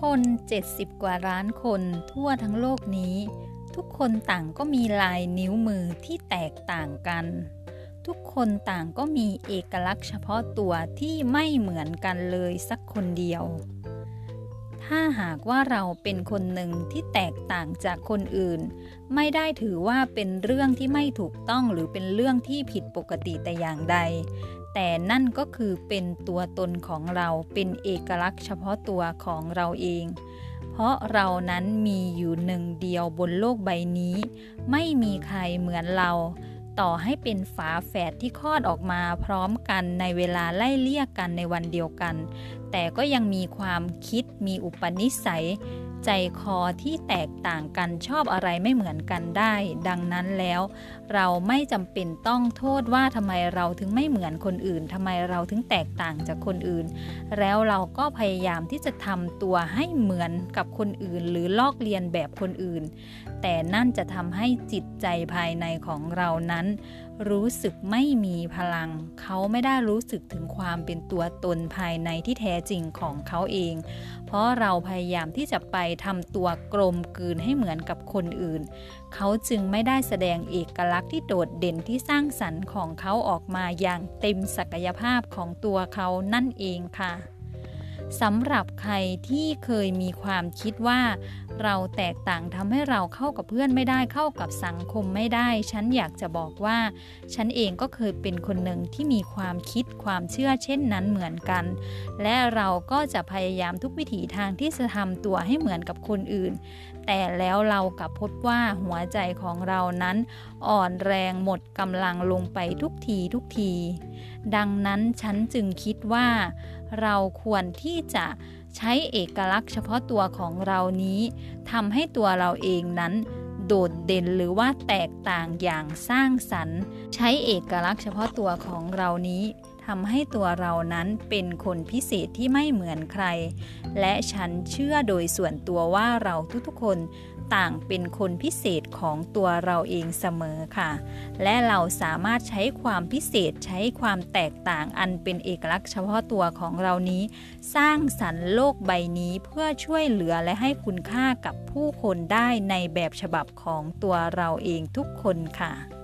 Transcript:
คน 70 กว่าล้านคนทั่วทั้งโลกนี้ ทุกคนต่างก็มีลายนิ้วมือที่แตกต่างกัน ทุกคนต่างก็มีเอกลักษณ์เฉพาะตัวที่ไม่เหมือนกันเลยสักคนเดียว ถ้าหากว่าเราเป็นคนหนึ่งที่แตกต่างจากคนอื่น ไม่ได้ถือว่าเป็นเรื่องที่ไม่ถูกต้องหรือเป็นเรื่องที่ผิดปกติแต่อย่างใด แต่นั่นก็คือเป็นตัวตนของเราเป็นเอกลักษณ์เฉพาะตัวของเราเอง เพราะเรานั้นมีอยู่หนึ่งเดียวบนโลกใบนี้ ไม่มีใครเหมือนเรา ต่อให้เป็นฝาแฝดที่คลอดออกมาพร้อมกันในเวลาไล่เลี่ยกกันในวันเดียวกัน แต่ก็ยังมีความคิดมีอุปนิสัย ใจคอที่แตกต่างกันชอบอะไรไม่เหมือนกันได้ ดังนั้นแล้ว เราไม่จำเป็นต้องโทษว่าทำไมเราถึงไม่เหมือนคนอื่นทำไมเราถึงแตกต่างจากคนอื่น แล้วเราก็พยายามที่จะทำตัวให้เหมือนกับคนอื่น หรือลอกเลียนแบบคนอื่น แต่นั่นจะทำให้จิตใจภายในของเรานั้น รู้สึกไม่มีพลัง เขาไม่ได้รู้สึกถึงความเป็นตัวตนภายในที่แท้จริงของเขาเอง เพราะเราพยายามที่จะไปทำตัวกลมกลืนให้เหมือนกับคนอื่น เขาจึงไม่ได้แสดงเอกลักษณ์ที่โดดเด่นที่สร้างสรรค์ของเขาออกมาอย่างเต็มศักยภาพของตัวเขานั่นเองค่ะ สำหรับใครที่เคยมีความคิดว่า เราแตกต่างทำให้เราเข้ากับเพื่อนไม่ได้เข้ากับสังคมไม่ได้ ฉันอยากจะบอกว่า ฉันเองก็เคยเป็นคนหนึ่งที่มีความคิดความเชื่อเช่นนั้นเหมือนกัน และเราก็จะพยายามทุกวิถีทางที่จะทำตัวให้เหมือนกับคนอื่น แต่แล้วเรากลับพบว่าหัวใจของเรานั้นอ่อนแรงหมดกำลังลงไปทุกทีทุกที ดังนั้นฉันจึงคิดว่า เราควรที่จะใช้เอกลักษณ์เฉพาะตัวของเรานี้ทำให้ตัวเราเองนั้น โดดเด่นหรือว่าแตกต่างอย่างสร้างสรรค์ ใช้เอกลักษณ์เฉพาะตัวของเรานี้ทำให้ตัวเรานั้นเป็นคนพิเศษที่ไม่เหมือนใคร และฉันเชื่อโดยส่วนตัวว่าเราทุกๆคน ต่างเป็นคนพิเศษของตัวเราเองเสมอค่ะ และเราสามารถใช้ความพิเศษใช้ความแตกต่างอันเป็นเอกลักษณ์เฉพาะตัวของเรานี้ สร้างสรรค์โลกใบนี้เพื่อช่วยเหลือและให้คุณค่ากับผู้คนได้ในแบบฉบับของตัวเราเองทุกคนค่ะ